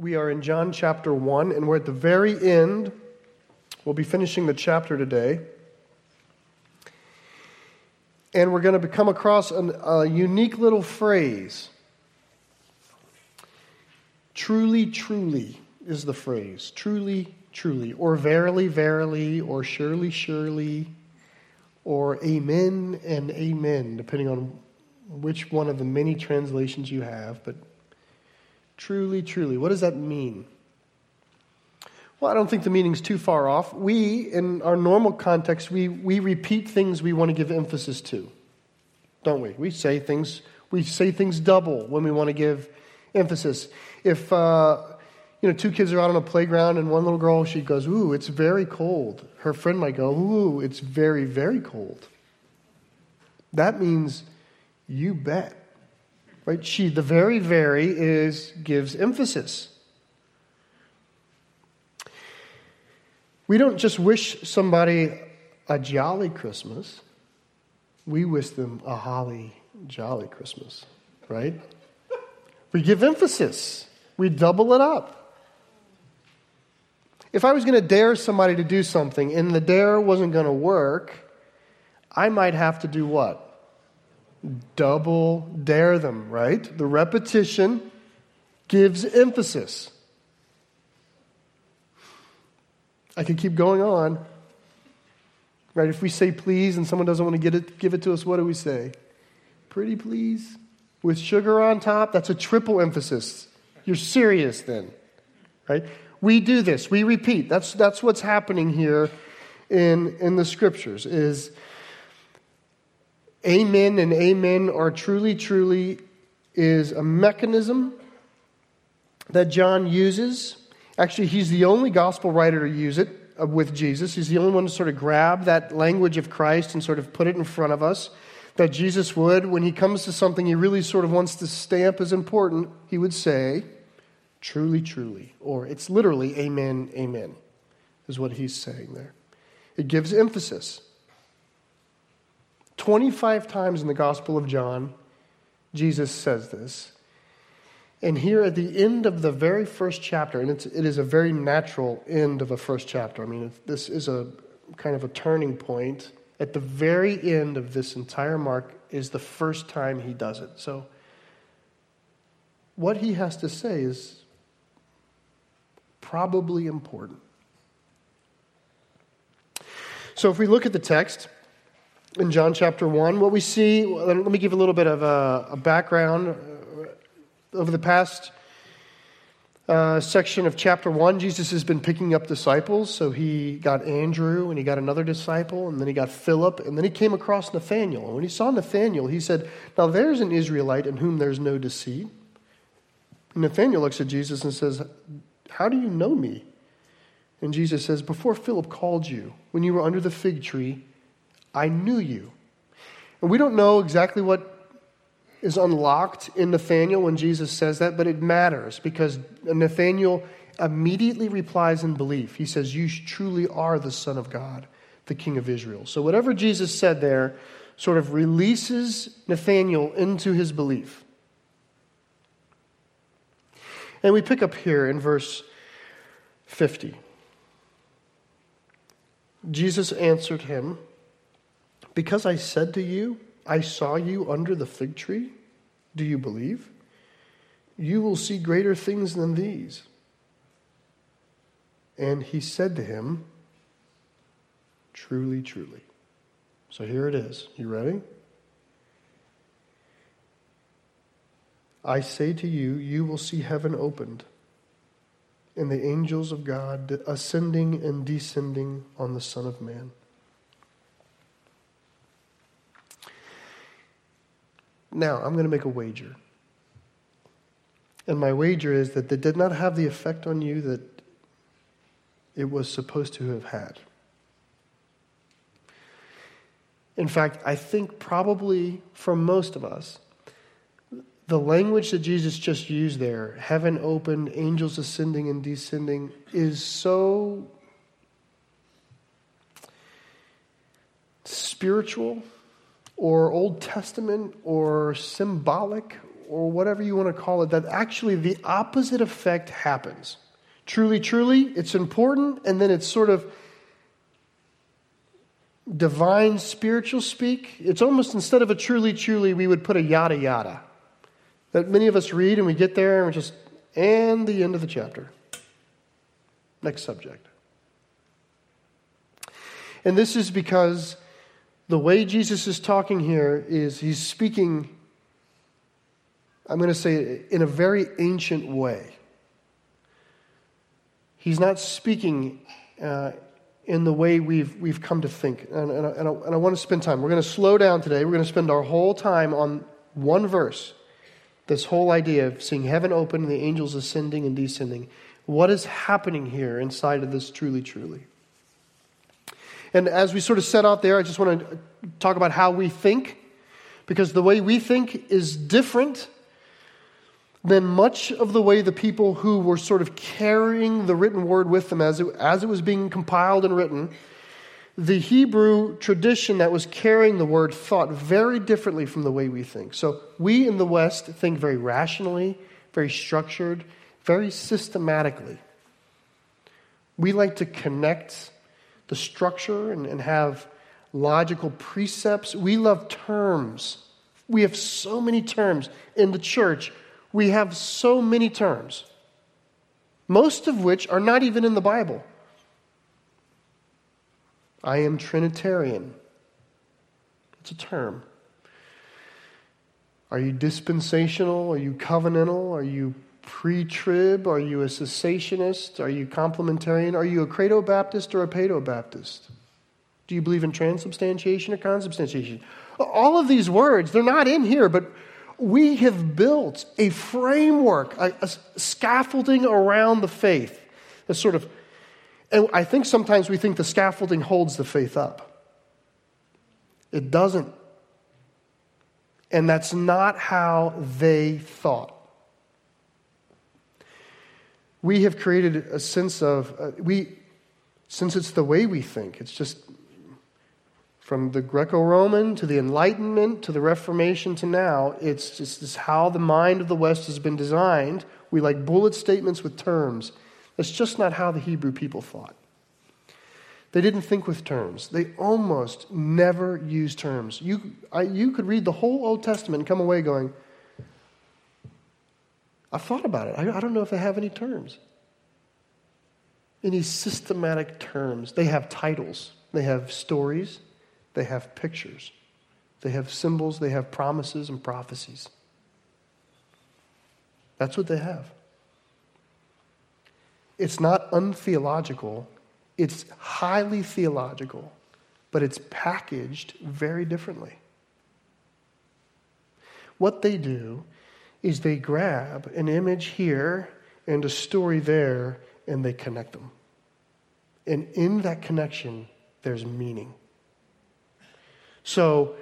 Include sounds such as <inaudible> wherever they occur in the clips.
We are in John chapter 1, and we're at the very end. We'll be finishing the chapter today. And we're going to come across an, a unique little phrase. Truly, truly is the phrase. Truly, truly. Or verily, verily. Or surely, surely. Or amen and amen, depending on which one of the many translations you have. But Truly, truly. What does that mean? Well, I don't think the meaning's too far off. We, in our normal context, we, we repeat things we want to give emphasis to, don't we? We say things, we say things double when we want to give emphasis. If, uh, you know, two kids are out on a playground and one little girl, she goes, ooh, it's very cold. Her friend might go, ooh, it's very, very cold. That means you bet. Right? She, the very, very is gives emphasis. We don't just wish somebody a jolly Christmas. We wish them a holly jolly Christmas, right? We give emphasis. We double it up. If I was going to dare somebody to do something and the dare wasn't going to work, I might have to do what? Double dare them, right? The repetition gives emphasis. I could keep going on. Right? If we say please and someone doesn't want to get it, give it to us, what do we say? Pretty please? With sugar on top? That's a triple emphasis. You're serious then. Right? We do this. We repeat. That's, that's what's happening here in, in the scriptures is Amen and amen or truly, truly is a mechanism that John uses. Actually, he's the only gospel writer to use it uh, with Jesus. He's the only one to sort of grab that language of Christ and sort of put it in front of us. That Jesus would, when he comes to something he really sort of wants to stamp as important, he would say, truly, truly. Or it's literally, amen, amen, is what he's saying there. It gives emphasis. 25 times in the Gospel of John, Jesus says this. And here at the end of the very first chapter, and it's, it is a very natural end of a first chapter. I mean, this is a kind of a turning point. At the very end of this entire mark is the first time he does it. So, what he has to say is probably important. So, if we look at the text, in John chapter 1. What we see, let me give a little bit of a, a background. Over the past uh, section of chapter 1, Jesus has been picking up disciples. So he got Andrew, and he got another disciple, and then he got Philip, and then he came across Nathanael. And when he saw Nathanael, he said, Now there's an Israelite in whom there's no deceit. Nathanael looks at Jesus and says, How do you know me? And Jesus says, Before Philip called you, when you were under the fig tree, I knew you. And we don't know exactly what is unlocked in Nathanael when Jesus says that, but it matters because Nathanael immediately replies in belief. He says, You truly are the Son of God, the King of Israel. So whatever Jesus said there sort of releases Nathanael into his belief. And we pick up here in verse 50. Jesus answered him, because I said to you, I saw you under the fig tree, do you believe? You will see greater things than these. And he said to him, Truly, truly. So here it is. You ready? I say to you, you will see heaven opened and the angels of God ascending and descending on the Son of Man. Now, I'm going to make a wager. And my wager is that it did not have the effect on you that it was supposed to have had. In fact, I think probably for most of us, the language that Jesus just used there, heaven opened, angels ascending and descending, is so spiritual or Old Testament or symbolic or whatever you want to call it, that actually the opposite effect happens. Truly, truly, it's important, and then it's sort of divine spiritual speak. It's almost instead of a truly, truly, we would put a yada yada. That many of us read and we get there and we just, and the end of the chapter. Next subject. And this is because the way Jesus is talking here is he's speaking, I'm going to say, in a very ancient way. He's not speaking uh, in the way we've, we've come to think. And, and, and, I, and I want to spend time. We're going to slow down today. We're going to spend our whole time on one verse. This whole idea of seeing heaven open and the angels ascending and descending. What is happening here inside of this truly, truly? And as we sort of set out there, I just want to talk about how we think, because the way we think is different than much of the way the people who were sort of carrying the written word with them as it, as it was being compiled and written. The Hebrew tradition that was carrying the word thought very differently from the way we think. So we in the West think very rationally, very structured, very systematically. We like to connect the structure and, and have logical precepts. We love terms. We have so many terms in the church. We have so many terms, most of which are not even in the Bible. I am Trinitarian. It's a term. Are you dispensational? Are you covenantal? Are you pre trib? Are you a cessationist? Are you complementarian? Are you a credo Baptist or a paedo Baptist? Do you believe in transubstantiation or consubstantiation? All of these words, they're not in here, but we have built a framework, a, a scaffolding around the faith. A sort of, and I think sometimes we think the scaffolding holds the faith up. It doesn't. And that's not how they thought we have created a sense of, uh, we, since it's the way we think, it's just from the Greco Roman to the Enlightenment to the Reformation to now, it's just it's how the mind of the West has been designed. We like bullet statements with terms. That's just not how the Hebrew people thought. They didn't think with terms. They almost never used terms. You, I, you could read the whole Old Testament and come away going, I've thought about it. I, I don't know if they have any terms. Any systematic terms. They have titles, they have stories, they have pictures, they have symbols, they have promises and prophecies. That's what they have. It's not untheological, it's highly theological, but it's packaged very differently. What they do is they grab an image here and a story there and they connect them. And in that connection, there's meaning. So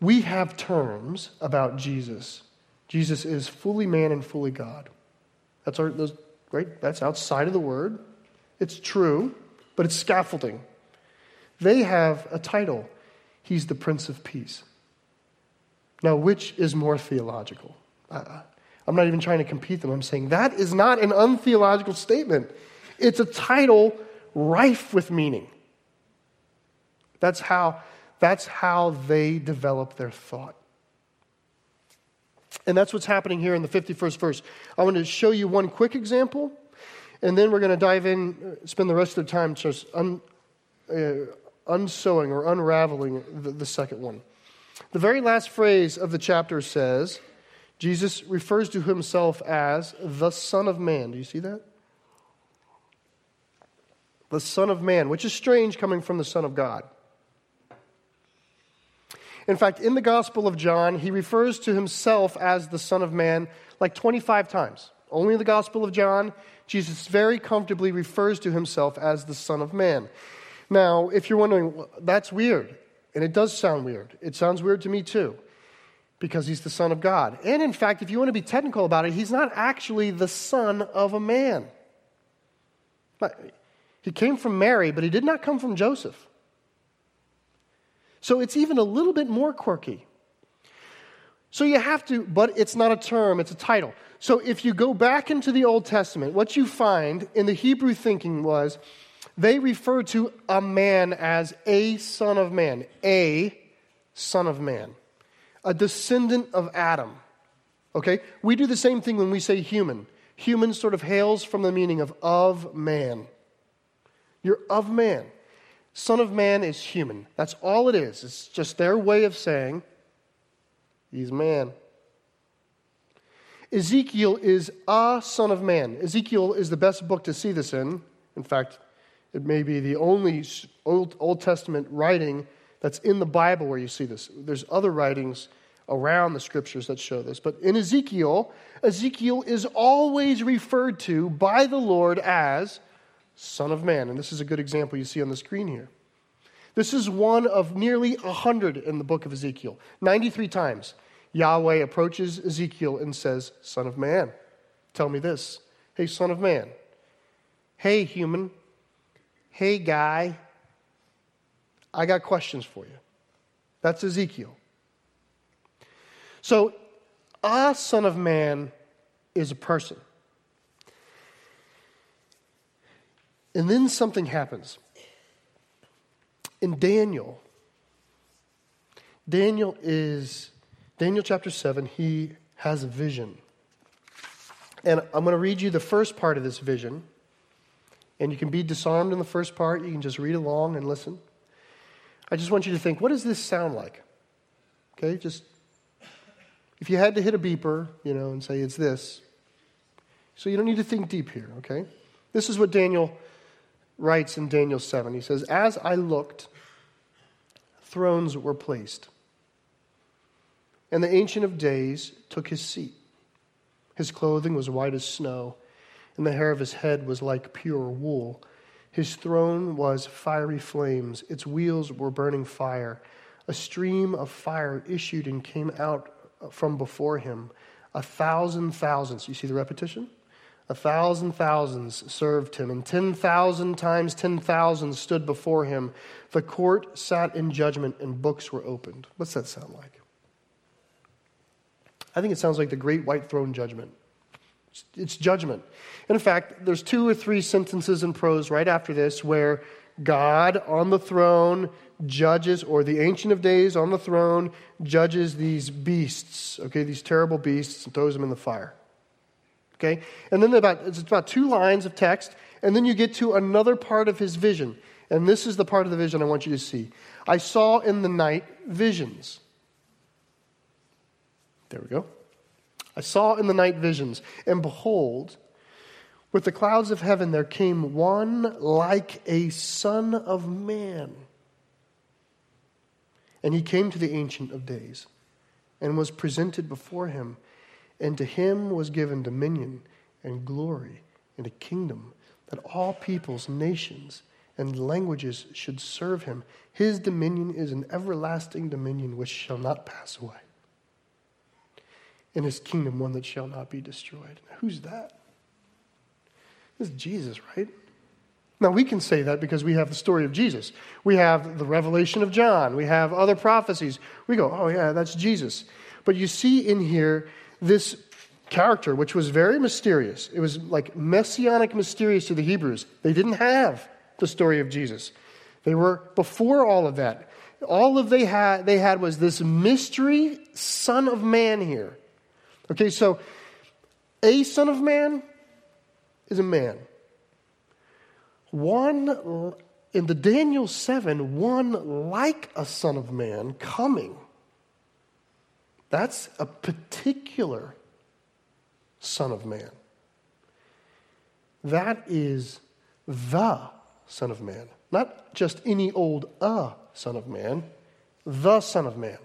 we have terms about Jesus. Jesus is fully man and fully God. That's our, those, right? That's outside of the word. It's true, but it's scaffolding. They have a title. He's the Prince of Peace. Now, which is more theological? I'm not even trying to compete them. I'm saying that is not an untheological statement. It's a title rife with meaning. That's how, that's how they develop their thought. And that's what's happening here in the 51st verse. I want to show you one quick example, and then we're going to dive in, uh, spend the rest of the time just un, uh, unsewing or unraveling the, the second one. The very last phrase of the chapter says, Jesus refers to himself as the Son of Man. Do you see that? The Son of Man, which is strange coming from the Son of God. In fact, in the Gospel of John, he refers to himself as the Son of Man like 25 times. Only in the Gospel of John, Jesus very comfortably refers to himself as the Son of Man. Now, if you're wondering, that's weird, and it does sound weird. It sounds weird to me too because he's the Son of God. And in fact, if you want to be technical about it, he's not actually the son of a man. He came from Mary, but he did not come from Joseph. So it's even a little bit more quirky. So you have to, but it's not a term, it's a title. So if you go back into the Old Testament, what you find in the Hebrew thinking was they refer to a man as a son of man, a son of man, a descendant of Adam. Okay? We do the same thing when we say human. Human sort of hails from the meaning of of man. You're of man. Son of man is human. That's all it is. It's just their way of saying he's man. Ezekiel is a son of man. Ezekiel is the best book to see this in. In fact, it may be the only Old, Old Testament writing that's in the Bible where you see this. There's other writings around the scriptures that show this. But in Ezekiel, Ezekiel is always referred to by the Lord as Son of Man. And this is a good example you see on the screen here. This is one of nearly 100 in the book of Ezekiel. 93 times Yahweh approaches Ezekiel and says, Son of Man, tell me this. Hey, Son of Man. Hey, human. Hey, guy. I got questions for you. That's Ezekiel. So, a Son of Man is a person. And then something happens. In Daniel, Daniel is, Daniel chapter 7, he has a vision. And I'm going to read you the first part of this vision. And you can be disarmed in the first part. You can just read along and listen. I just want you to think what does this sound like? Okay, just if you had to hit a beeper, you know, and say it's this. So you don't need to think deep here, okay? This is what Daniel writes in Daniel 7. He says, As I looked, thrones were placed, and the Ancient of Days took his seat. His clothing was white as snow, and the hair of his head was like pure wool. His throne was fiery flames, its wheels were burning fire. A stream of fire issued and came out from before him. A thousand thousands, you see the repetition? A thousand thousands served him, and 10,000 times 10,000 stood before him. The court sat in judgment, and books were opened. What's that sound like? I think it sounds like the great white throne judgment. It's judgment. And in fact, there's two or three sentences in prose right after this where God on the throne judges, or the Ancient of Days on the throne judges these beasts, okay, these terrible beasts, and throws them in the fire. Okay? And then about, it's about two lines of text, and then you get to another part of his vision. And this is the part of the vision I want you to see. I saw in the night visions. There we go. I saw in the night visions, and behold, with the clouds of heaven there came one like a son of man. And he came to the Ancient of Days and was presented before him. And to him was given dominion and glory and a kingdom that all peoples, nations, and languages should serve him. His dominion is an everlasting dominion which shall not pass away, and his kingdom one that shall not be destroyed. Who's that? This is Jesus, right? Now, we can say that because we have the story of Jesus. We have the revelation of John. We have other prophecies. We go, oh, yeah, that's Jesus. But you see in here this character, which was very mysterious. It was like messianic mysterious to the Hebrews. They didn't have the story of Jesus, they were before all of that. All of they had, they had was this mystery son of man here. Okay, so a son of man is a man. One, in the Daniel 7, one like a son of man coming. That's a particular son of man. That is the son of man. Not just any old uh son of man, the son of man.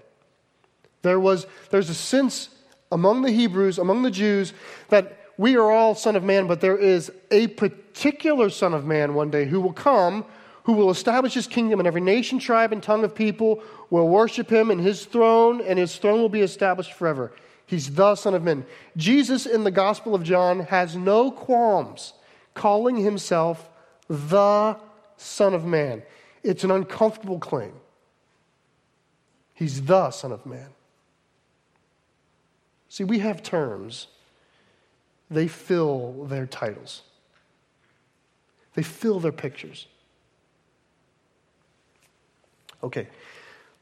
There was, there's a sense among the Hebrews, among the Jews, that we are all Son of Man, but there is a particular Son of Man one day who will come, who will establish his kingdom, and every nation, tribe, and tongue of people will worship him and his throne, and his throne will be established forever. He's the Son of Man. Jesus in the Gospel of John has no qualms calling himself the Son of Man. It's an uncomfortable claim. He's the Son of Man. See, we have terms, they fill their titles, they fill their pictures. Okay,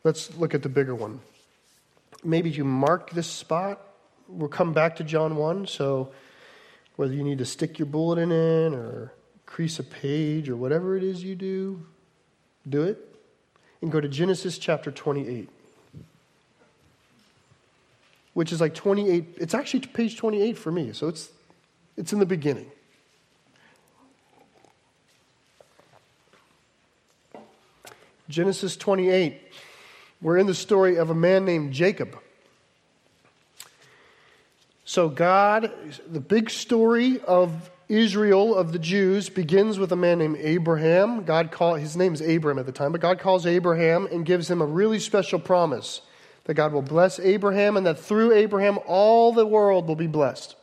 let's look at the bigger one. Maybe you mark this spot. We'll come back to John 1. So, whether you need to stick your bulletin in or crease a page or whatever it is you do, do it. And go to Genesis chapter 28, which is like 28. It's actually page 28 for me. So, it's, it's in the beginning. Genesis 28. We're in the story of a man named Jacob. So, God, the big story of Israel, of the Jews, begins with a man named Abraham. God call, his name is Abram at the time, but God calls Abraham and gives him a really special promise that God will bless Abraham and that through Abraham all the world will be blessed.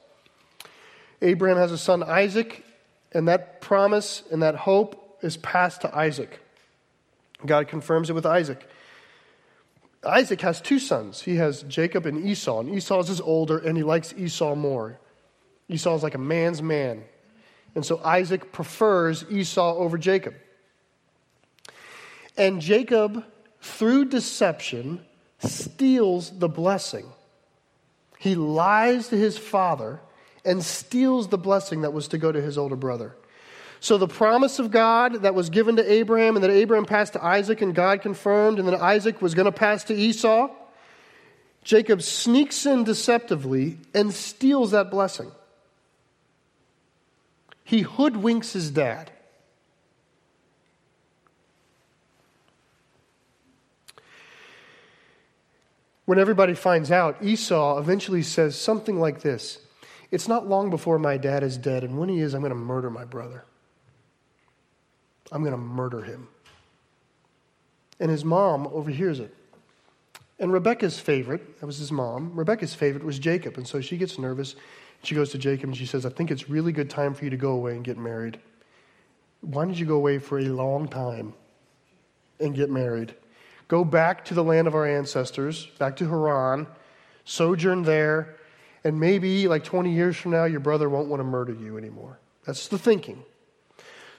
Abraham has a son, Isaac, and that promise and that hope is passed to Isaac. God confirms it with Isaac. Isaac has two sons. He has Jacob and Esau, and Esau is older, and he likes Esau more. Esau is like a man's man. And so Isaac prefers Esau over Jacob. And Jacob, through deception, steals the blessing. He lies to his father and steals the blessing that was to go to his older brother. So the promise of God that was given to Abraham and that Abraham passed to Isaac and God confirmed, and then Isaac was going to pass to Esau, Jacob sneaks in deceptively and steals that blessing. He hoodwinks his dad. When everybody finds out, Esau eventually says something like this It's not long before my dad is dead, and when he is, I'm going to murder my brother. I'm going to murder him. And his mom overhears it. And Rebecca's favorite, that was his mom, Rebecca's favorite was Jacob. And so she gets nervous. She goes to Jacob and she says, I think it's really good time for you to go away and get married. Why don't you go away for a long time and get married? Go back to the land of our ancestors, back to Haran, sojourn there, and maybe like 20 years from now, your brother won't want to murder you anymore. That's the thinking.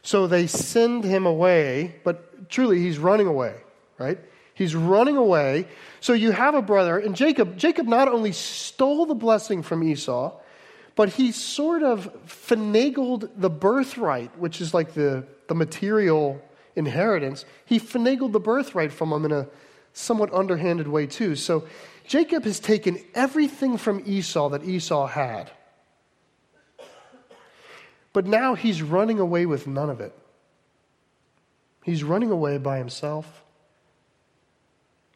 So they send him away, but truly he's running away, right? He's running away. So you have a brother, and Jacob, Jacob not only stole the blessing from Esau, but he sort of finagled the birthright, which is like the, the material inheritance. He finagled the birthright from him in a somewhat underhanded way, too. So Jacob has taken everything from Esau that Esau had but now he's running away with none of it. He's running away by himself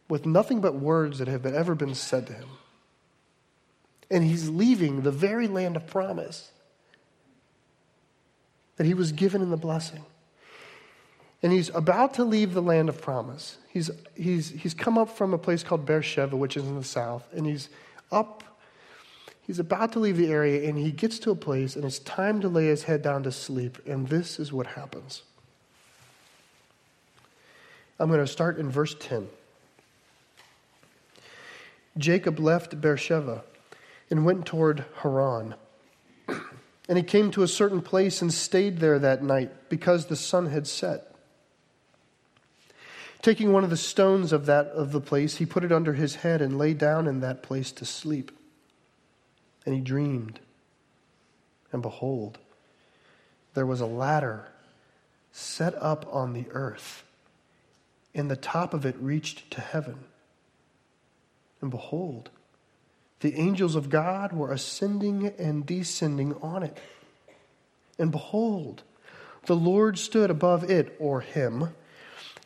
with nothing but words that have ever been said to him. And he's leaving the very land of promise that he was given in the blessing. And he's about to leave the land of promise. He's, he's, he's come up from a place called Beersheba, which is in the south, and he's up He's about to leave the area and he gets to a place and it's time to lay his head down to sleep. And this is what happens. I'm going to start in verse 10. Jacob left Beersheba and went toward Haran. <clears throat> And he came to a certain place and stayed there that night because the sun had set. Taking one of the stones of that of the place, he put it under his head and lay down in that place to sleep. And he dreamed. And behold, there was a ladder set up on the earth, and the top of it reached to heaven. And behold, the angels of God were ascending and descending on it. And behold, the Lord stood above it, or him,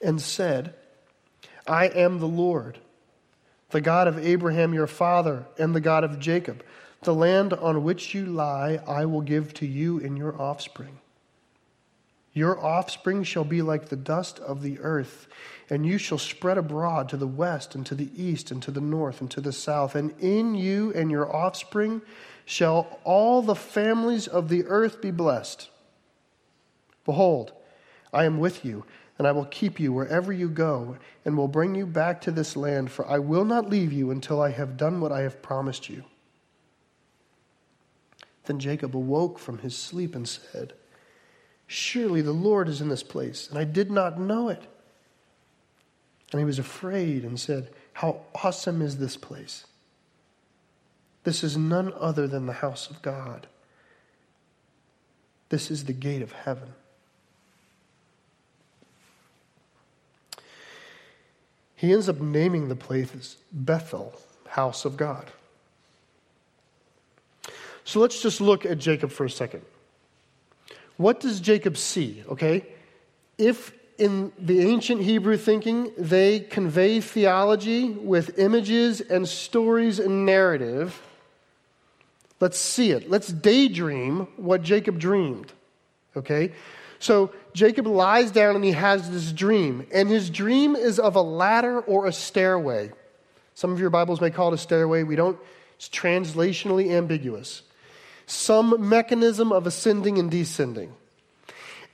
and said, I am the Lord, the God of Abraham your father, and the God of Jacob. The land on which you lie, I will give to you and your offspring. Your offspring shall be like the dust of the earth, and you shall spread abroad to the west and to the east and to the north and to the south. And in you and your offspring shall all the families of the earth be blessed. Behold, I am with you, and I will keep you wherever you go, and will bring you back to this land, for I will not leave you until I have done what I have promised you. Then Jacob awoke from his sleep and said, Surely the Lord is in this place, and I did not know it. And he was afraid and said, How awesome is this place! This is none other than the house of God. This is the gate of heaven. He ends up naming the place Bethel, house of God. So let's just look at Jacob for a second. What does Jacob see? Okay? If in the ancient Hebrew thinking they convey theology with images and stories and narrative, let's see it. Let's daydream what Jacob dreamed. Okay? So Jacob lies down and he has this dream, and his dream is of a ladder or a stairway. Some of your Bibles may call it a stairway. We don't, it's translationally ambiguous some mechanism of ascending and descending.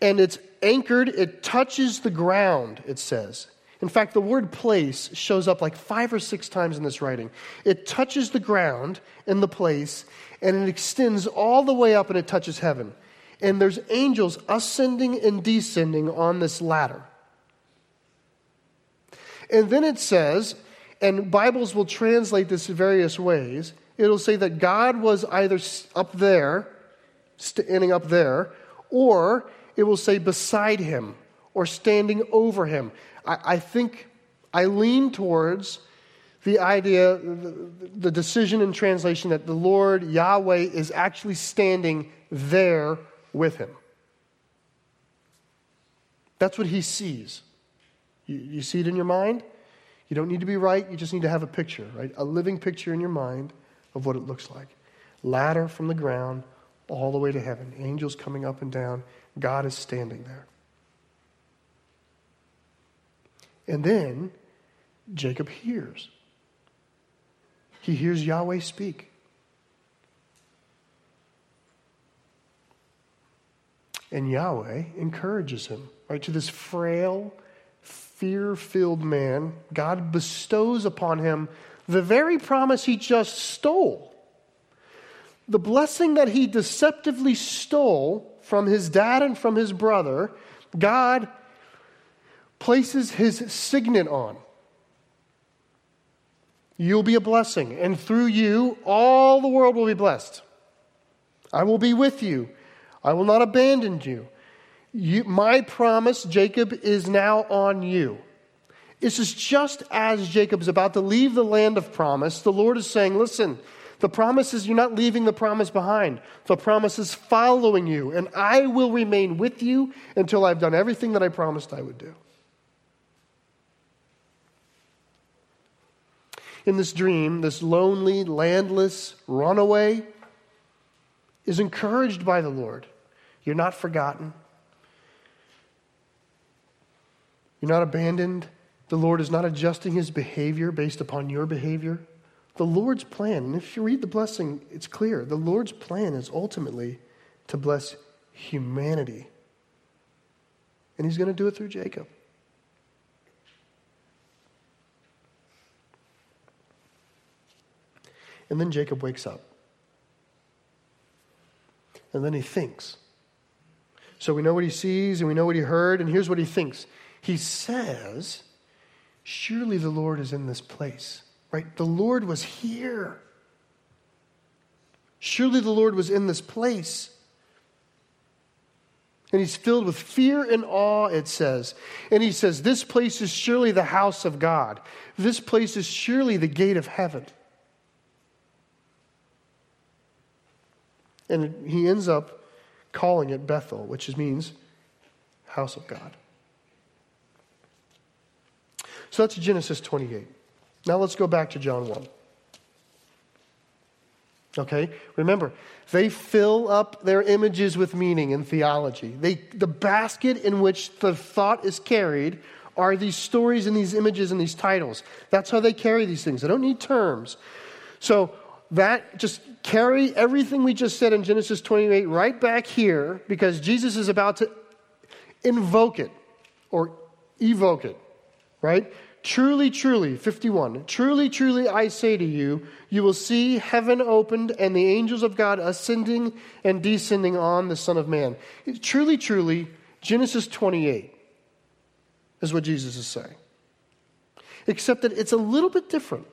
And it's anchored, it touches the ground, it says. In fact, the word place shows up like five or six times in this writing. It touches the ground in the place, and it extends all the way up and it touches heaven. And there's angels ascending and descending on this ladder. And then it says, and Bibles will translate this in various ways, it'll say that God was either up there, standing up there, or it will say beside him or standing over him. I, I think I lean towards the idea, the, the decision in translation that the Lord Yahweh is actually standing there with him. That's what he sees. You, you, see it in your mind? You don't need to be right, you just need to have a picture, right? A living picture in your mind of what it looks like. Ladder from the ground all the way to heaven, angels coming up and down. God is standing there. And then Jacob hears. He hears Yahweh speak. And Yahweh encourages him, right? To this frail, fear filled man, God bestows upon him the very promise he just stole. The blessing that he deceptively stole from his dad and from his brother, God places his signet on. You'll be a blessing, and through you, all the world will be blessed. I will be with you. I will not abandon you. you my promise, Jacob, is now on you. This is just as Jacob is about to leave the land of promise, the Lord is saying, Listen, the promise is you're not leaving the promise behind. The promise is following you, and I will remain with you until I've done everything that I promised I would do. In this dream, this lonely, landless runaway is encouraged by the Lord. You're not forgotten. You're not abandoned. The Lord is not adjusting his behavior based upon your behavior. The Lord's plan, and if you read the blessing, it's clear. The Lord's plan is ultimately to bless humanity. And he's going to do it through Jacob. And then Jacob wakes up. And then he thinks. So we know what he sees and we know what he heard, and here's what he thinks. He says, Surely the Lord is in this place, right? The Lord was here. Surely the Lord was in this place. And he's filled with fear and awe, it says. And he says, This place is surely the house of God. This place is surely the gate of heaven. And he ends up calling it Bethel, which means house of God. So that's Genesis 28. Now let's go back to John 1. Okay? Remember, they fill up their images with meaning and theology. They, the basket in which the thought is carried are these stories and these images and these titles. That's how they carry these things. They don't need terms. So that just carry everything we just said in Genesis 28 right back here because Jesus is about to invoke it or evoke it right? Truly, truly, 51. Truly, truly, I say to you, you will see heaven opened and the angels of God ascending and descending on the Son of Man. Truly, truly, Genesis 28 is what Jesus is saying. Except that it's a little bit different.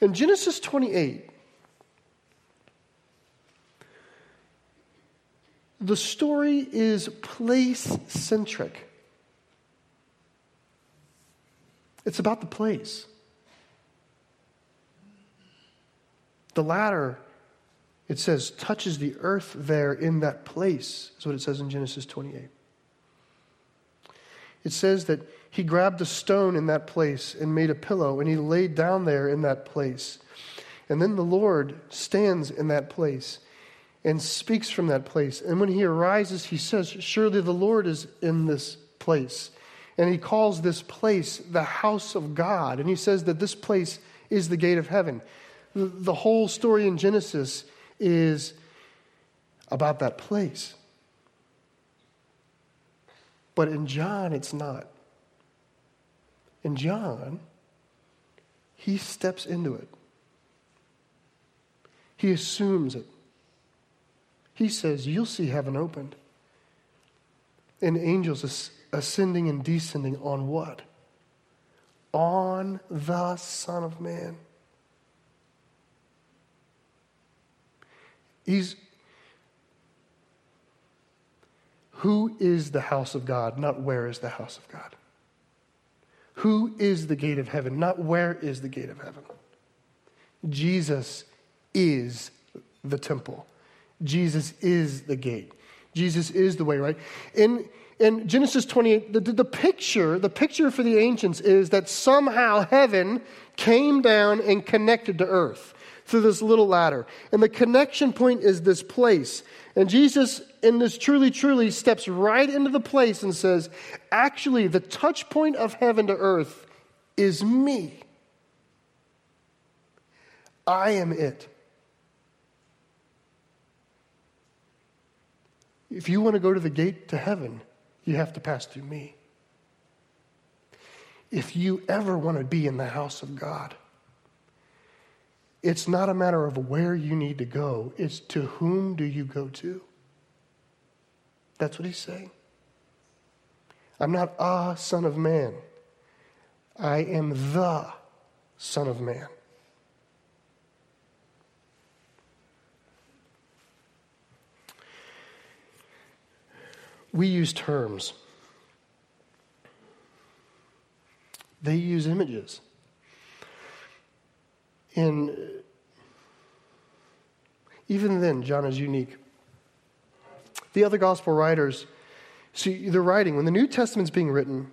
In Genesis 28, the story is place centric. It's about the place. The ladder, it says, touches the earth there in that place, is what it says in Genesis 28. It says that he grabbed a stone in that place and made a pillow, and he laid down there in that place. And then the Lord stands in that place and speaks from that place. And when he arises, he says, Surely the Lord is in this place. And he calls this place the house of God. And he says that this place is the gate of heaven. The whole story in Genesis is about that place. But in John, it's not. In John, he steps into it, he assumes it. He says, You'll see heaven opened and angels ascending and descending on what? On the Son of Man. He's who is the house of God, not where is the house of God. Who is the gate of heaven, not where is the gate of heaven. Jesus is the temple. Jesus is the gate. Jesus is the way, right? In in Genesis 28, the, the, picture, the picture for the ancients is that somehow heaven came down and connected to earth through this little ladder. And the connection point is this place. And Jesus, in this truly, truly, steps right into the place and says, actually, the touch point of heaven to earth is me. I am it. If you want to go to the gate to heaven, you have to pass through me. If you ever want to be in the house of God, it's not a matter of where you need to go, it's to whom do you go to. That's what he's saying. I'm not a son of man. I am the Son of Man. we use terms, they use images. And uh, even then, John is unique. The other gospel writers, see, they're writing, when the New Testament's being written,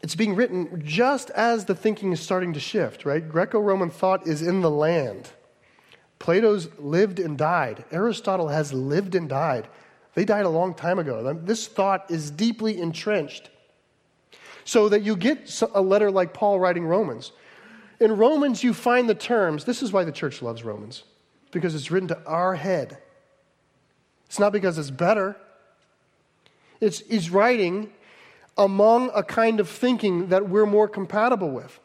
it's being written just as the thinking is starting to shift, right? Greco Roman thought is in the land. Plato's lived and died. Aristotle has lived and died. They died a long time ago. This thought is deeply entrenched. So that you get a letter like Paul writing Romans. In Romans, you find the terms. This is why the church loves Romans, because it's written to our head. It's not because it's better. It's, he's writing among a kind of thinking that we're more compatible with.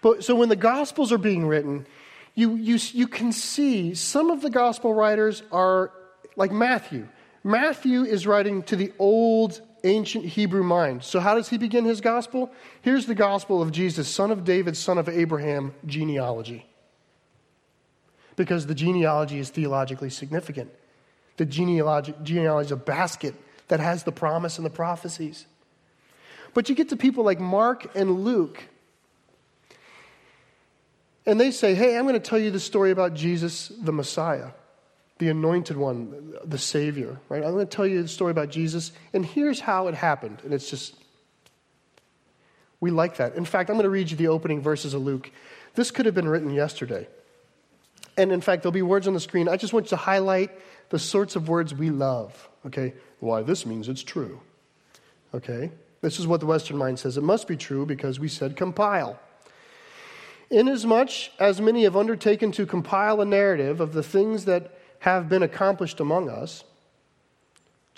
But so when the Gospels are being written, you, you, you can see some of the Gospel writers are like Matthew. Matthew is writing to the old ancient Hebrew mind. So, how does he begin his gospel? Here's the gospel of Jesus, son of David, son of Abraham, genealogy. Because the genealogy is theologically significant. The genealogy, genealogy is a basket that has the promise and the prophecies. But you get to people like Mark and Luke, and they say, Hey, I'm going to tell you the story about Jesus, the Messiah, the anointed one, the Savior, right? I'm going to tell you the story about Jesus, and here's how it happened. And it's just, we like that. In fact, I'm going to read you the opening verses of Luke. This could have been written yesterday. And in fact, there'll be words on the screen. I just want you to highlight the sorts of words we love, okay? Why, this means it's true, okay? This is what the Western mind says. It must be true because we said compile. Inasmuch as many have undertaken to compile a narrative of the things that have been accomplished among us,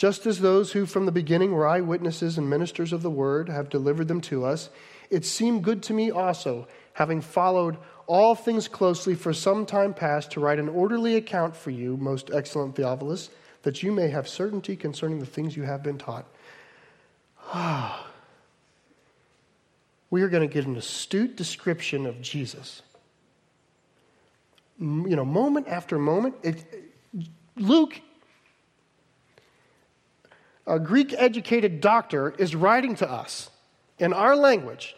Just as those who from the beginning were eyewitnesses and ministers of the word have delivered them to us, it seemed good to me also, having followed all things closely for some time past, to write an orderly account for you, most excellent Theophilus, that you may have certainty concerning the things you have been taught. Ah. <sighs> we are going to get an astute description of Jesus. You know, moment after moment. It, Luke a Greek educated doctor is writing to us in our language,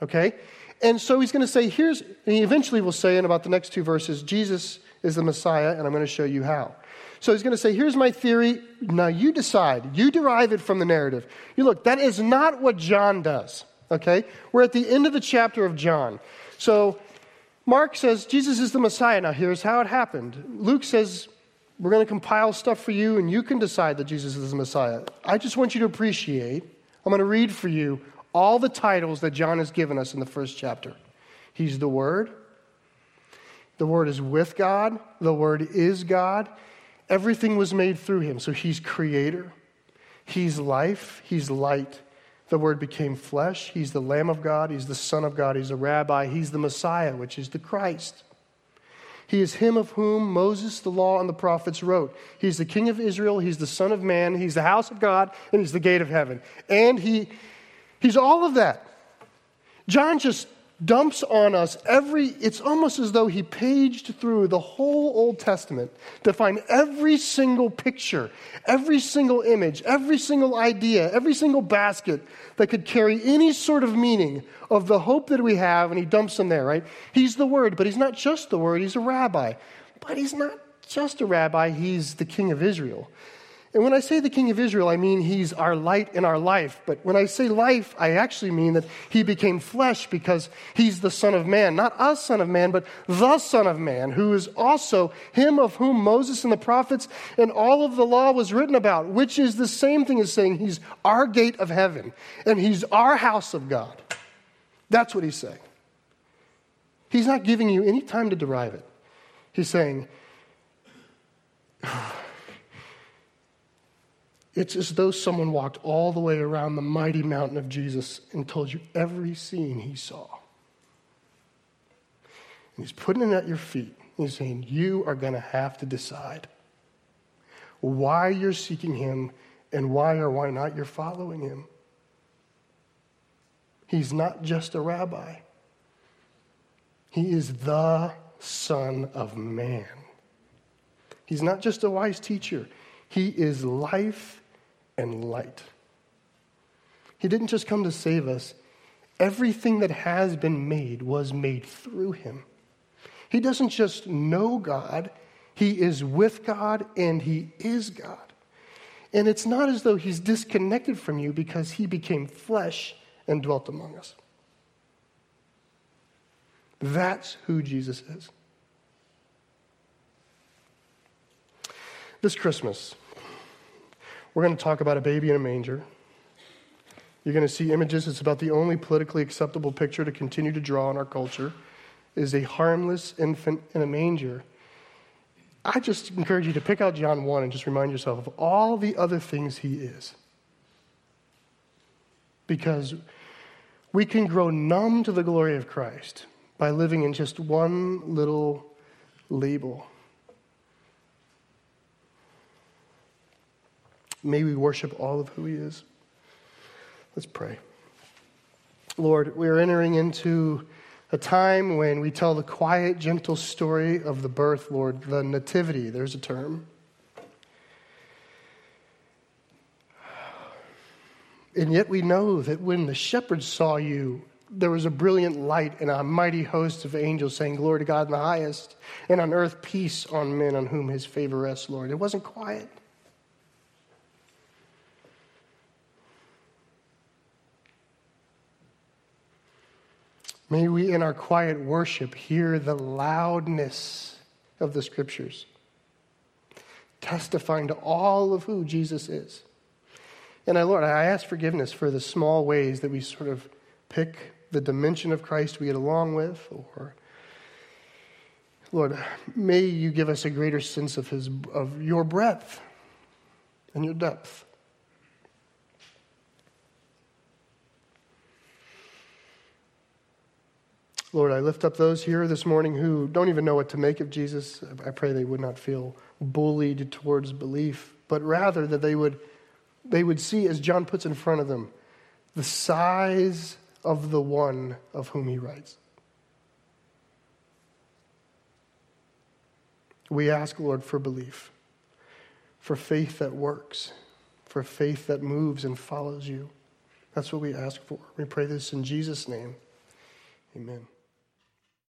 okay? And so he's going to say, here's, and he eventually will say in about the next two verses, Jesus is the Messiah, and I'm going to show you how. So he's going to say, here's my theory. Now you decide. You derive it from the narrative. You look, that is not what John does, okay? We're at the end of the chapter of John. So Mark says, Jesus is the Messiah. Now here's how it happened. Luke says, we're going to compile stuff for you, and you can decide that Jesus is the Messiah. I just want you to appreciate, I'm going to read for you all the titles that John has given us in the first chapter. He's the Word, the Word is with God, the Word is God. Everything was made through him. So he's creator, he's life, he's light. The Word became flesh. He's the Lamb of God. He's the Son of God. He's the Rabbi. He's the Messiah, which is the Christ. He is him of whom Moses, the law, and the prophets wrote. He's the king of Israel. He's the son of man. He's the house of God, and he's the gate of heaven. And he, he's all of that. John just dumps on us every, it's almost as though he paged through the whole Old Testament to find every single picture, every single image, every single idea, every single basket that could carry any sort of meaning of the hope that we have, and he dumps them there, right? He's the Word, but he's not just the Word, he's a rabbi. But he's not just a rabbi, he's the king of Israel. And when I say the King of Israel, I mean he's our light in our life. But when I say life, I actually mean that he became flesh because he's the Son of Man. Not a Son of Man, but the Son of Man, who is also him of whom Moses and the prophets and all of the law was written about, which is the same thing as saying he's our gate of heaven and he's our house of God. That's what he's saying. He's not giving you any time to derive it. He's saying, It's as though someone walked all the way around the mighty mountain of Jesus and told you every scene he saw. And he's putting it at your feet. He's saying, You are going to have to decide why you're seeking him and why or why not you're following him. He's not just a rabbi, he is the Son of Man. He's not just a wise teacher, he is life and light. He didn't just come to save us, everything that has been made was made through him. He doesn't just know God, he is with God and he is God. And it's not as though he's disconnected from you because he became flesh and dwelt among us. That's who Jesus is. This Christmas, we're going to talk about a baby in a manger. You're going to see images. It's about the only politically acceptable picture to continue to draw in our culture is a harmless infant in a manger. I just encourage you to pick out John 1 and just remind yourself of all the other things he is. Because we can grow numb to the glory of Christ by living in just one little label. May we worship all of who He is. Let's pray. Lord, we are entering into a time when we tell the quiet, gentle story of the birth, Lord, the nativity. There's a term. And yet we know that when the shepherds saw you, there was a brilliant light and a mighty host of angels saying, Glory to God in the highest, and on earth peace on men on whom his favor rests, Lord. It wasn't quiet. May we, in our quiet worship, hear the loudness of the scriptures, testifying to all of who Jesus is. And I, Lord, I ask forgiveness for the small ways that we sort of pick the dimension of Christ we get along with, or Lord, may you give us a greater sense of his of your breadth and your depth. Lord, I lift up those here this morning who don't even know what to make of Jesus. I pray they would not feel bullied towards belief, but rather that they would, they would see, as John puts in front of them, the size of the one of whom he writes. We ask, Lord, for belief, for faith that works, for faith that moves and follows you. That's what we ask for. We pray this in Jesus' name. Amen.